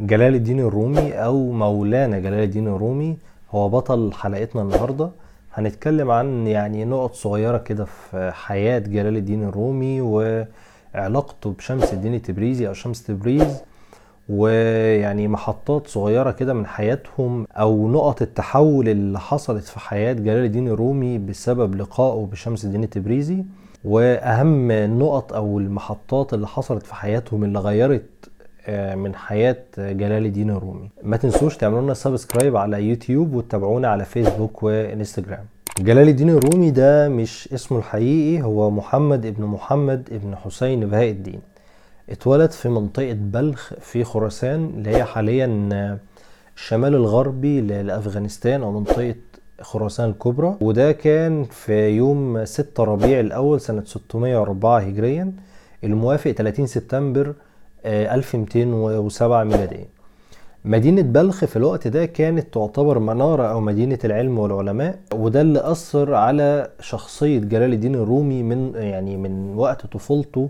جلال الدين الرومي أو مولانا جلال الدين الرومي. هو بطل حلقتنا النهارده. هنتكلم عن يعني نقط صغيرة كده في حياة جلال الدين الرومي وعلاقته بشمس الدين التبريزي أو شمس تبريز ويعني محطات صغيرة كده من حياتهم أو نقط التحول اللي حصلت في حياة جلال الدين الرومي بسبب لقائه بشمس الدين التبريزي. وأهم النقط أو المحطات اللي حصلت في حياتهم اللي غيرت من حياة جلال الدين الرومي. ما تنسوش تعملوا لنا subscribe على يوتيوب وتتابعونا على فيسبوك وإنستجرام. جلال الدين الرومي ده مش اسمه الحقيقي هو محمد ابن محمد ابن حسين بهاء الدين. اتولد في منطقة بلخ في خراسان اللي هي حاليا الشمال الغربي لأفغانستان أو منطقة خراسان الكبرى. وده كان في يوم 6 ربيع الأول سنة 604 هجريا الموافق 30 سبتمبر 1207 ميلادية. مدينة بلخ في الوقت ده كانت تعتبر منارة أو مدينة العلم والعلماء وده اللي أثر على شخصية جلال الدين الرومي من يعني من وقت طفولته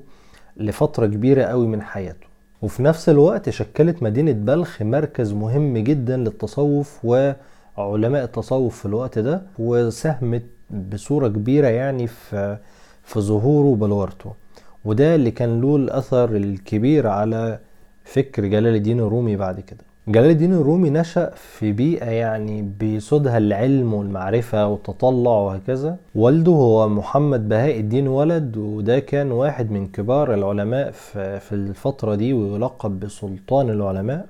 لفترة كبيرة قوي من حياته. وفي نفس الوقت شكلت مدينة بلخ مركز مهم جدا للتصوف وعلماء التصوف في الوقت ده وساهمت بصورة كبيرة يعني في في ظهوره وبلورته. وده اللي كان له الأثر الكبير على فكر جلال الدين الرومي بعد كده. جلال الدين الرومي نشأ في بيئة يعني بيسودها العلم والمعرفة والتطلع وهكذا. والده هو محمد بهاء الدين ولد وده كان واحد من كبار العلماء في الفترة دي ويلقب بسلطان العلماء.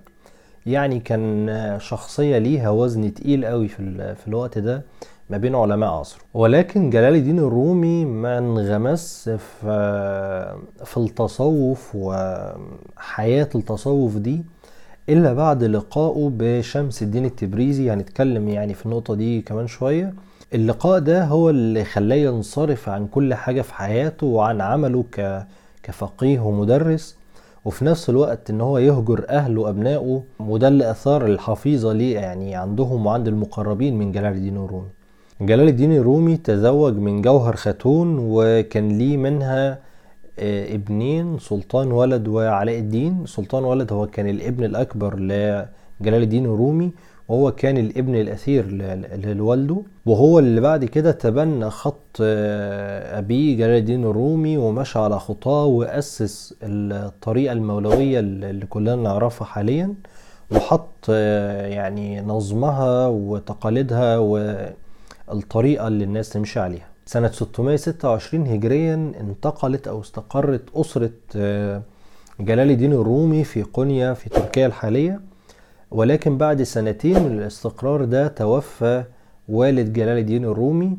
يعني كان شخصية ليها وزن تقيل قوي في الوقت ده. ما بين علماء عصره ولكن جلال الدين الرومي ما انغمس في في التصوف وحياة التصوف دي إلا بعد لقائه بشمس الدين التبريزي. هنتكلم يعني في النقطة دي كمان شوية. اللقاء ده هو اللي خلاه ينصرف عن كل حاجة في حياته وعن عمله كفقيه ومدرس. وفي نفس الوقت إن هو يهجر أهله وأبنائه. وده اللي اثار الحفيظة ليه يعني عندهم وعند المقربين من جلال الدين الرومي. جلال الدين الرومي تزوج من جوهر خاتون وكان ليه منها آه، ابنين سلطان ولد وعلاء الدين. سلطان ولد هو كان الابن الأكبر لجلال الدين الرومي وهو كان الابن الأثير لوالده. وهو اللي بعد كده تبنى خط آه، أبيه جلال الدين الرومي ومشى على خطاه وأسس الطريقة المولوية اللي كلنا نعرفها حاليا. وحط آه، يعني نظمها وتقاليدها والطريقة اللي الناس تمشي عليها. سنة 626 هجريا انتقلت أو استقرت أسرة آه، جلال الدين الرومي في قنيا في تركيا الحالية. ولكن بعد سنتين من الاستقرار ده توفى والد جلال الدين الرومي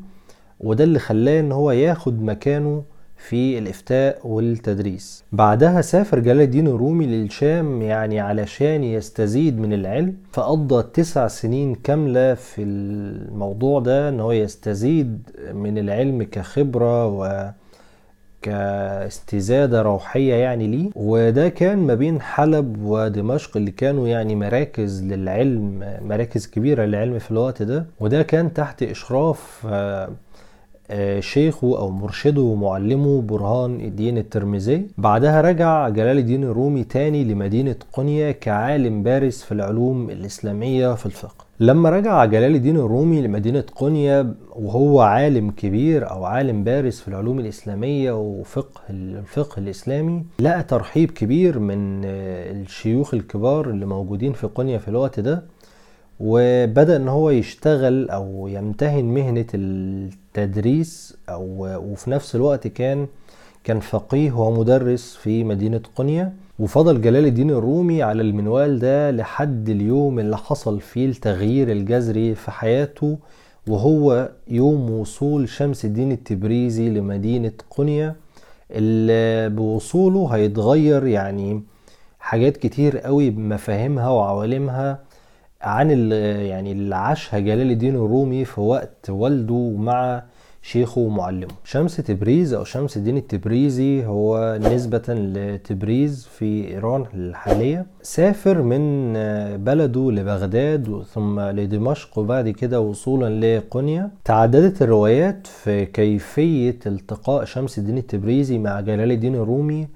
وده اللي خلاه إن هو ياخد مكانه في الإفتاء والتدريس. بعدها سافر جلال الدين الرومي للشام يعني علشان يستزيد من العلم فقضى تسع سنين كاملة في الموضوع ده إن هو يستزيد من العلم كخبرة و كاستزادة روحية يعني ليه. وده كان ما بين حلب ودمشق اللي كانوا يعني مراكز للعلم مراكز كبيرة للعلم في الوقت ده. وده كان تحت إشراف آه، شيخه أو مرشده ومعلمه برهان الدين الترمذي. بعدها رجع جلال الدين الرومي تاني لمدينة قونية كعالم بارز في العلوم الإسلامية في الفقه. لما رجع جلال الدين الرومي لمدينة قونية وهو عالم كبير أو عالم بارز في العلوم الإسلامية وفقه الفقه الإسلامي لقى ترحيب كبير من آه، الشيوخ الكبار اللي موجودين في قونية في الوقت ده. وبدأ إن هو يشتغل أو يمتهن مهنة التدريس أو وفي نفس الوقت كان كان فقيه ومدرس في مدينة قنية. وفضل جلال الدين الرومي على المنوال ده لحد اليوم اللي حصل فيه التغيير الجذري في حياته. وهو يوم وصول شمس الدين التبريزي لمدينة قنية اللي بوصوله هيتغير يعني حاجات كتير قوي بمفاهيمها وعوالمها. عن يعني اللي عاشها جلال الدين الرومي في وقت والده مع شيخه ومعلمه. شمس تبريز أو شمس الدين التبريزي هو نسبة لتبريز في إيران الحالية. سافر من بلده لبغداد ثم لدمشق وبعد كده وصولا لقنيا تعددت الروايات في كيفية التقاء شمس الدين التبريزي مع جلال الدين الرومي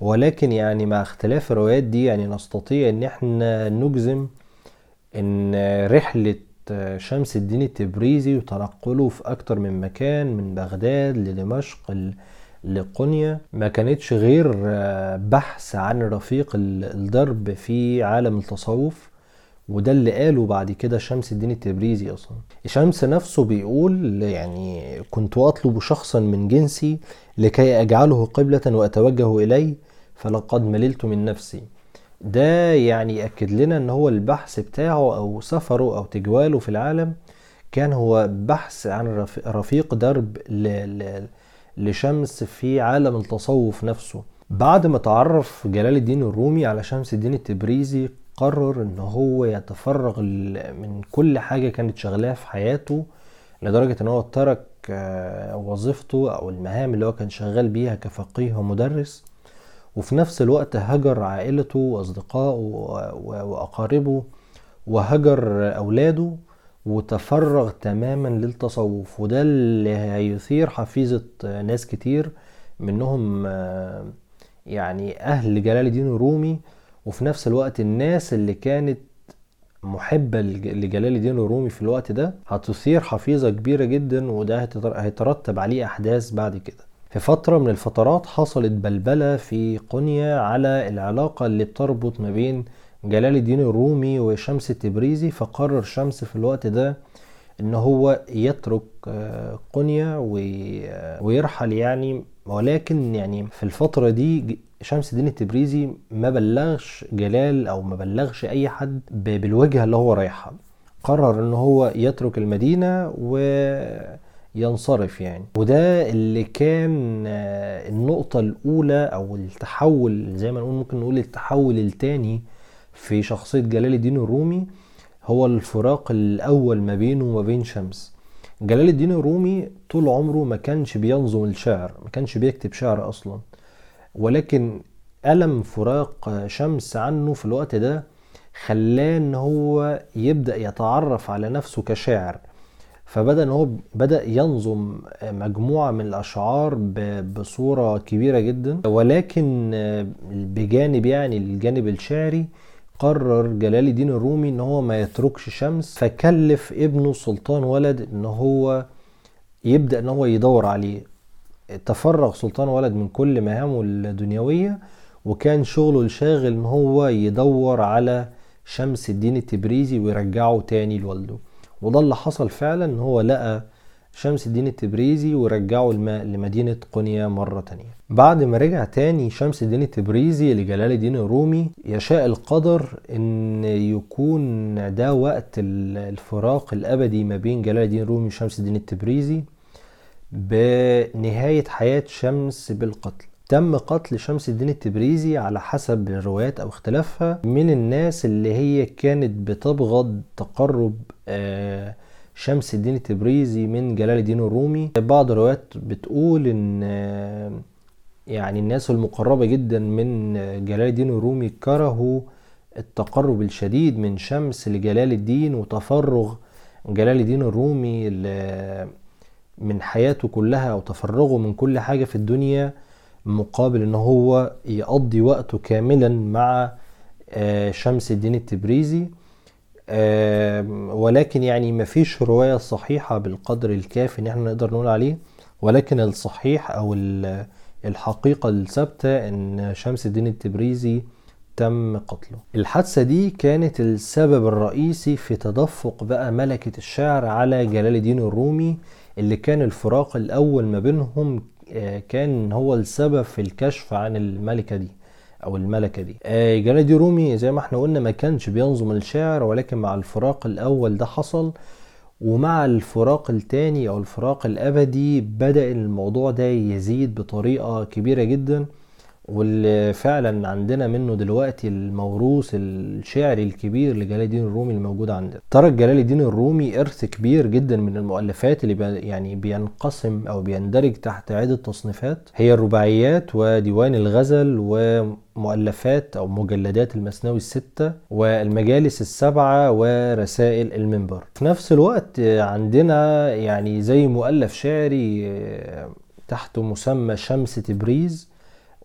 ولكن يعني مع اختلاف الروايات دي يعني نستطيع إن إحنا نجزم إن رحلة شمس الدين التبريزي وتنقله في أكتر من مكان من بغداد لدمشق لقنية. ما كانتش غير بحث عن رفيق الدرب في عالم التصوف وده اللي قاله بعد كده شمس الدين التبريزي أصلا. شمس نفسه بيقول يعني كنت أطلب شخصا من جنسي لكي أجعله قبلة وأتوجه إليه فلقد مللت من نفسي. ده يعني يأكد لنا إن هو البحث بتاعه أو سفره أو تجواله في العالم كان هو بحث عن رفيق درب لشمس في عالم التصوف نفسه. بعد ما تعرف جلال الدين الرومي على شمس الدين التبريزي قرر إن هو يتفرغ من كل حاجة كانت شغلاه في حياته لدرجة إن هو ترك آه، وظيفته أو المهام اللي هو كان شغال بيها كفقيه ومدرس. وفي نفس الوقت هجر عائلته وأصدقائه وأقاربه وهجر أولاده وتفرغ تماما للتصوف. وده اللي هيثير حفيظة ناس كتير منهم يعني أهل جلال الدين الرومي وفي نفس الوقت الناس اللي كانت محبة لجلال الدين الرومي في الوقت ده هتثير حفيظة كبيرة جدا وده هيترتب عليه أحداث بعد كده. في فترة من الفترات حصلت بلبلة في قنية على العلاقة اللي بتربط ما بين جلال الدين الرومي وشمس التبريزي فقرر شمس في الوقت ده إن هو يترك آه، قنية ويرحل يعني. ولكن يعني في الفترة دي شمس الدين التبريزي ما بلغش جلال أو ما بلغش أي حد بالوجهه اللي هو رايحها. قرر إن هو يترك المدينة وينصرف يعني. وده اللي كان آه، النقطة الأولى أو التحول زي ما نقول ممكن نقول التحول الثاني في شخصية جلال الدين الرومي هو الفراق الأول ما بينه وما بين شمس. جلال الدين الرومي طول عمره ما كانش بينظم الشعر ما كانش بيكتب شعر أصلا. ولكن ألم فراق شمس عنه في الوقت ده خلاه إن هو يبدأ يتعرف على نفسه كشاعر. فبدأ إن هو بدأ ينظم مجموعة من الأشعار بصورة كبيرة جدا. ولكن بجانب يعني الجانب الشعري قرر جلال الدين الرومي إن هو ما يتركش شمس فكلف ابنه سلطان ولد إن هو يبدأ إن هو يدور عليه. تفرغ سلطان ولد من كل مهامه الدنيوية وكان شغله الشاغل إن هو يدور على شمس الدين التبريزي ويرجعه تاني لوالده. وده اللي حصل فعلا إن هو لقى شمس الدين التبريزي ورجعه لمدينة قنية مرة تانية. بعد ما رجع تاني شمس الدين التبريزي لجلال الدين الرومي يشاء القدر إن يكون ده وقت الفراق الأبدي ما بين جلال الدين الرومي وشمس الدين التبريزي بنهاية حياة شمس بالقتل. تم قتل شمس الدين التبريزي على حسب الروايات أو اختلافها من الناس اللي هي كانت بتبغض تقرب آه، شمس الدين التبريزي من جلال الدين الرومي. بعض الروايات بتقول إن آه، يعني الناس المقربة جدا من جلال الدين الرومي كرهوا التقرب الشديد من شمس لجلال الدين وتفرغ جلال الدين الرومي من حياته كلها أو تفرغه من كل حاجة في الدنيا. مقابل إن هو يقضي وقته كاملا مع آه، شمس الدين التبريزي. ولكن يعني مفيش رواية صحيحة بالقدر الكافي إن إحنا نقدر نقول عليه. ولكن الصحيح أو الحقيقة الثابتة إن شمس الدين التبريزي تم قتله. الحادثة دي كانت السبب الرئيسي في تدفق بقى ملكة الشعر على جلال الدين الرومي اللي كان الفراق الأول ما بينهم آه، كان هو السبب في الكشف عن الملكة دي أو الملكة دي. آه، الدين رومي زي ما إحنا قلنا ما كانش بينظم الشعر ولكن مع الفراق الأول ده حصل. ومع الفراق التاني أو الفراق الأبدي بدأ الموضوع ده يزيد بطريقة كبيرة جدا. واللي فعلا عندنا منه دلوقتي الموروث الشعري الكبير لجلال الدين الرومي الموجود عندنا. ترك جلال الدين الرومي إرث كبير جدا من المؤلفات اللي بي يعني بينقسم أو بيندرج تحت عدة تصنيفات. هي الرباعيات وديوان الغزل ومؤلفات أو مجلدات المسنوي الستة والمجالس السبعة ورسائل المنبر. في نفس الوقت عندنا يعني زي مؤلف شعري تحت مسمى شمس تبريز.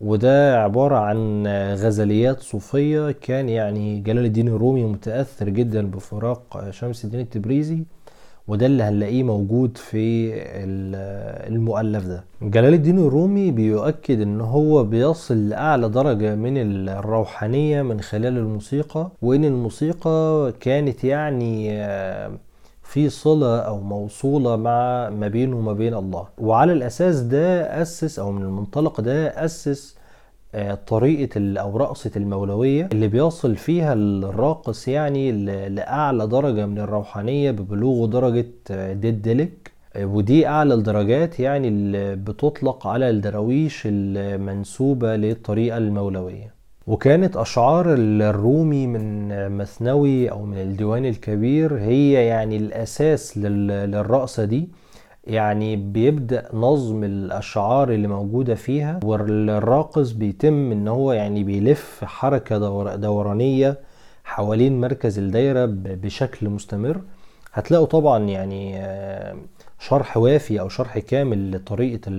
وده عبارة عن غزليات صوفية كان يعني جلال الدين الرومي متأثر جدا بفراق شمس الدين التبريزي وده اللي هنلاقيه موجود في المؤلف ده. جلال الدين الرومي بيؤكد إن هو بيصل لأعلى درجة من الروحانية من خلال الموسيقى وإن الموسيقى كانت يعني في صلة أو موصولة مع ما بينه وما بين الله. وعلى الأساس ده أسس أو من المنطلق ده أسس آه، طريقة أو رقصة المولوية اللي بيصل فيها الراقص يعني لأعلى درجة من الروحانية ببلوغ درجة آه، ديدلك آه، ودي أعلى الدرجات يعني اللي بتطلق على الدراويش المنسوبة للطريقة المولوية. وكانت أشعار الرومي من مثنوي أو من الديوان الكبير هي يعني الأساس للرقصة دي. يعني بيبدأ نظم الأشعار اللي موجودة فيها والراقص بيتم إن هو يعني بيلف حركة دور دورانية حوالين مركز الدايرة بشكل مستمر. هتلاقوا طبعا يعني آه، شرح وافي أو شرح كامل لطريقة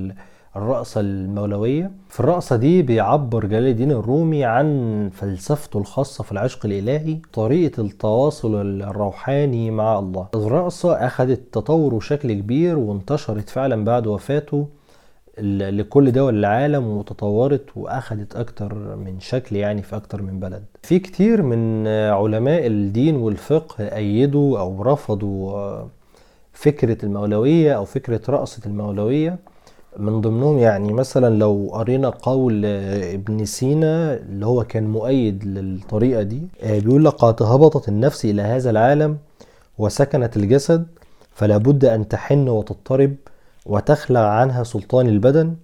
الرقصة المولوية. في الرقصة دي بيعبر جلال الدين الرومي عن فلسفته الخاصة في العشق الإلهي طريقة التواصل الروحاني مع الله. الرقصة أخذت تطور وشكل كبير وانتشرت فعلا بعد وفاته لكل دول العالم وتطورت واخدت أكتر من شكل يعني في أكتر من بلد. في كتير من علماء الدين والفقه أيدوا أو رفضوا فكرة المولوية أو فكرة رقصة المولوية. من ضمنهم يعني مثلا لو قرينا قول ابن سينا اللي هو كان مؤيد للطريقة دي آه، بيقول لك قد هبطت النفس إلى هذا العالم وسكنت الجسد فلا بد أن تحن وتضطرب وتخلع عنها سلطان البدن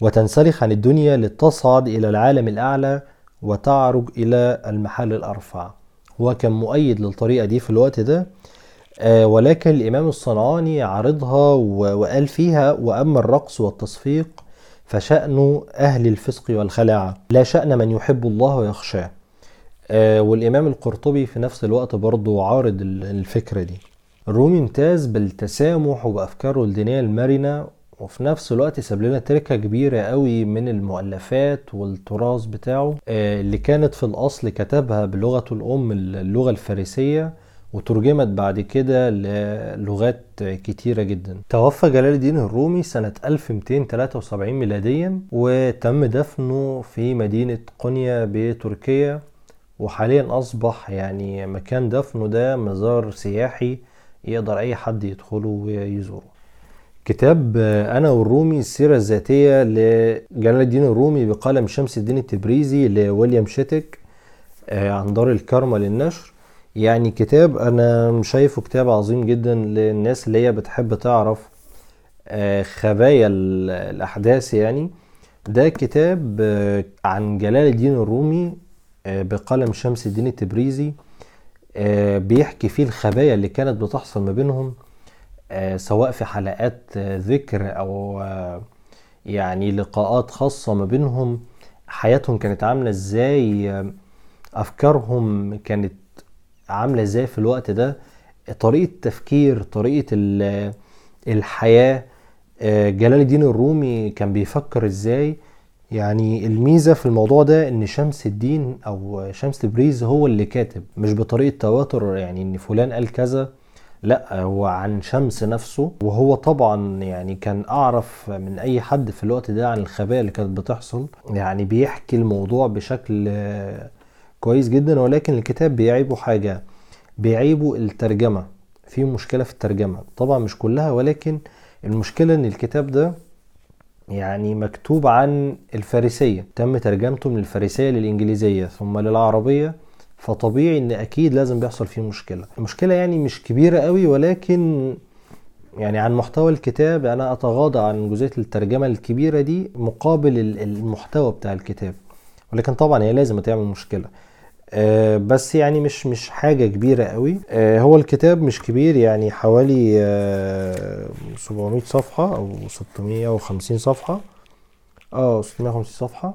وتنسلخ عن الدنيا لتصعد إلى العالم الأعلى وتعرج إلى المحل الأرفع. هو كان مؤيد للطريقة دي في الوقت ده ولكن الإمام الصنعاني عرضها وقال فيها وأما الرقص والتصفيق فشأن أهل الفسق والخلاعة لا شأن من يحب الله ويخشاه. آه، والإمام القرطبي في نفس الوقت برضه عارض الفكرة دي. الرومي امتاز بالتسامح وبأفكاره الدينية المرنة وفي نفس الوقت ساب لنا تركة كبيرة قوي من المؤلفات والتراث بتاعه آه، اللي كانت في الأصل كتبها بلغته الأم اللغة الفارسية. وترجمت بعد كده للغات كتيرة جدا. توفى جلال الدين الرومي سنة 1273 ميلاديا وتم دفنه في مدينة قنيا بتركيا وحاليا أصبح يعني مكان دفنه ده مزار سياحي يقدر أي حد يدخله ويزوره. كتاب أنا والرومي السيرة الذاتية لجلال الدين الرومي بقلم شمس الدين التبريزي لويليام شيتك آه، عن دار الكرمة للنشر. يعني كتاب أنا شايفه كتاب عظيم جدا للناس اللي هي بتحب تعرف آه، خبايا الأحداث يعني. ده كتاب آه، عن جلال الدين الرومي آه، بقلم شمس الدين التبريزي. بيحكي فيه الخبايا اللي كانت بتحصل ما بينهم سواء في حلقات ذكر أو يعني لقاءات خاصة ما بينهم. حياتهم كانت عاملة إزاي؟ أفكارهم كانت عاملة إزاي في الوقت ده؟ طريقة تفكير طريقة الحياة آه، جلال الدين الرومي كان بيفكر إزاي؟ يعني الميزة في الموضوع ده إن شمس الدين أو شمس تبريز هو اللي كاتب مش بطريقة تواتر يعني إن فلان قال كذا لأ هو عن شمس نفسه. وهو طبعا يعني كان أعرف من أي حد في الوقت ده عن الخبايا اللي كانت بتحصل. يعني بيحكي الموضوع بشكل كويس جدا ولكن الكتاب بيعيبه حاجة بيعيبه الترجمة. في مشكلة في الترجمة. طبعا مش كلها ولكن المشكلة إن الكتاب ده يعني مكتوب عن الفارسية. تم ترجمته من الفارسية للإنجليزية ثم للعربية فطبيعي إن أكيد لازم بيحصل فيه مشكلة. المشكلة يعني مش كبيرة قوي ولكن يعني عن محتوى الكتاب أنا أتغاضى عن جزئية الترجمة الكبيرة دي مقابل المحتوى بتاع الكتاب. ولكن طبعا هي لازم تعمل مشكلة. آه، بس يعني مش مش حاجة كبيرة قوي. آه، هو الكتاب مش كبير يعني حوالي 700 آه، صفحة أو 650 صفحة. آه 650 صفحة.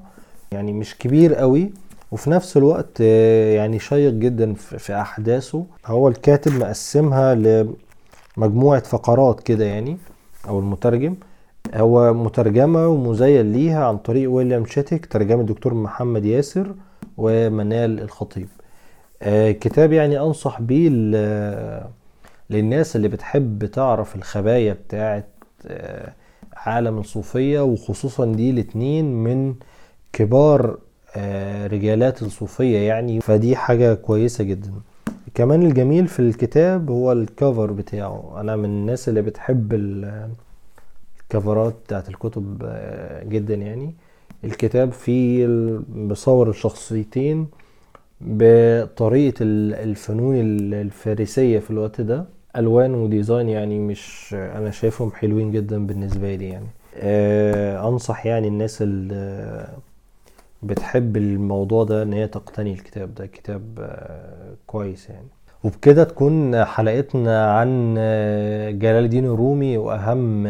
يعني مش كبير قوي. وفي نفس الوقت يعني شيق جدا في أحداثه. هو الكاتب مقسمها لمجموعة فقرات كده يعني أو المترجم. هو مترجمة ومزين ليها عن طريق ويليام شيتك ترجمة الدكتور محمد ياسر. ومنال الخطيب. آه، كتاب يعني أنصح بيه للناس اللي بتحب تعرف الخبايا بتاعت آه، عالم الصوفية وخصوصا دي الاتنين من كبار آه، رجالات الصوفية يعني. فدي حاجة كويسة جدا. كمان الجميل في الكتاب هو الكفر بتاعه. أنا من الناس اللي بتحب الكفرات بتاعت الكتب جدا يعني. الكتاب فيه مصور الشخصيتين بطريقة الفنون الفارسية في الوقت ده. ألوان وديزاين يعني مش أنا شايفهم حلوين جدا بالنسبة لي يعني. آه، أنصح يعني الناس اللي بتحب الموضوع ده إن هي تقتني الكتاب ده. كتاب آه، كويس يعني. وبكده تكون حلقتنا عن آه، جلال الدين الرومي وأهم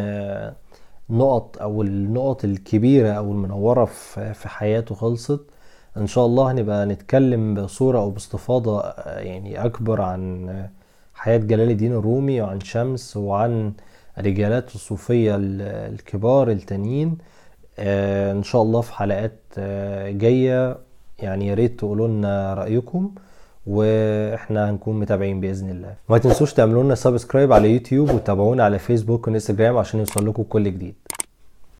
نقط أو النقط الكبيرة أو المنورة في حياته خلصت إن شاء الله هنبقى نتكلم بصورة أو باستفاضة يعني أكبر عن حياة جلال الدين الرومي وعن شمس وعن رجالات الصوفية الكبار التانيين. آه، إن شاء الله في حلقات آه، جاية يعني يا ريت تقولوا لنا رأيكم. وإحنا هنكون متابعين بإذن الله. ما تنسوش تعملوا لنا subscribe على يوتيوب وتابعونا على فيسبوك وإنستجرام عشان يوصل لكم كل جديد.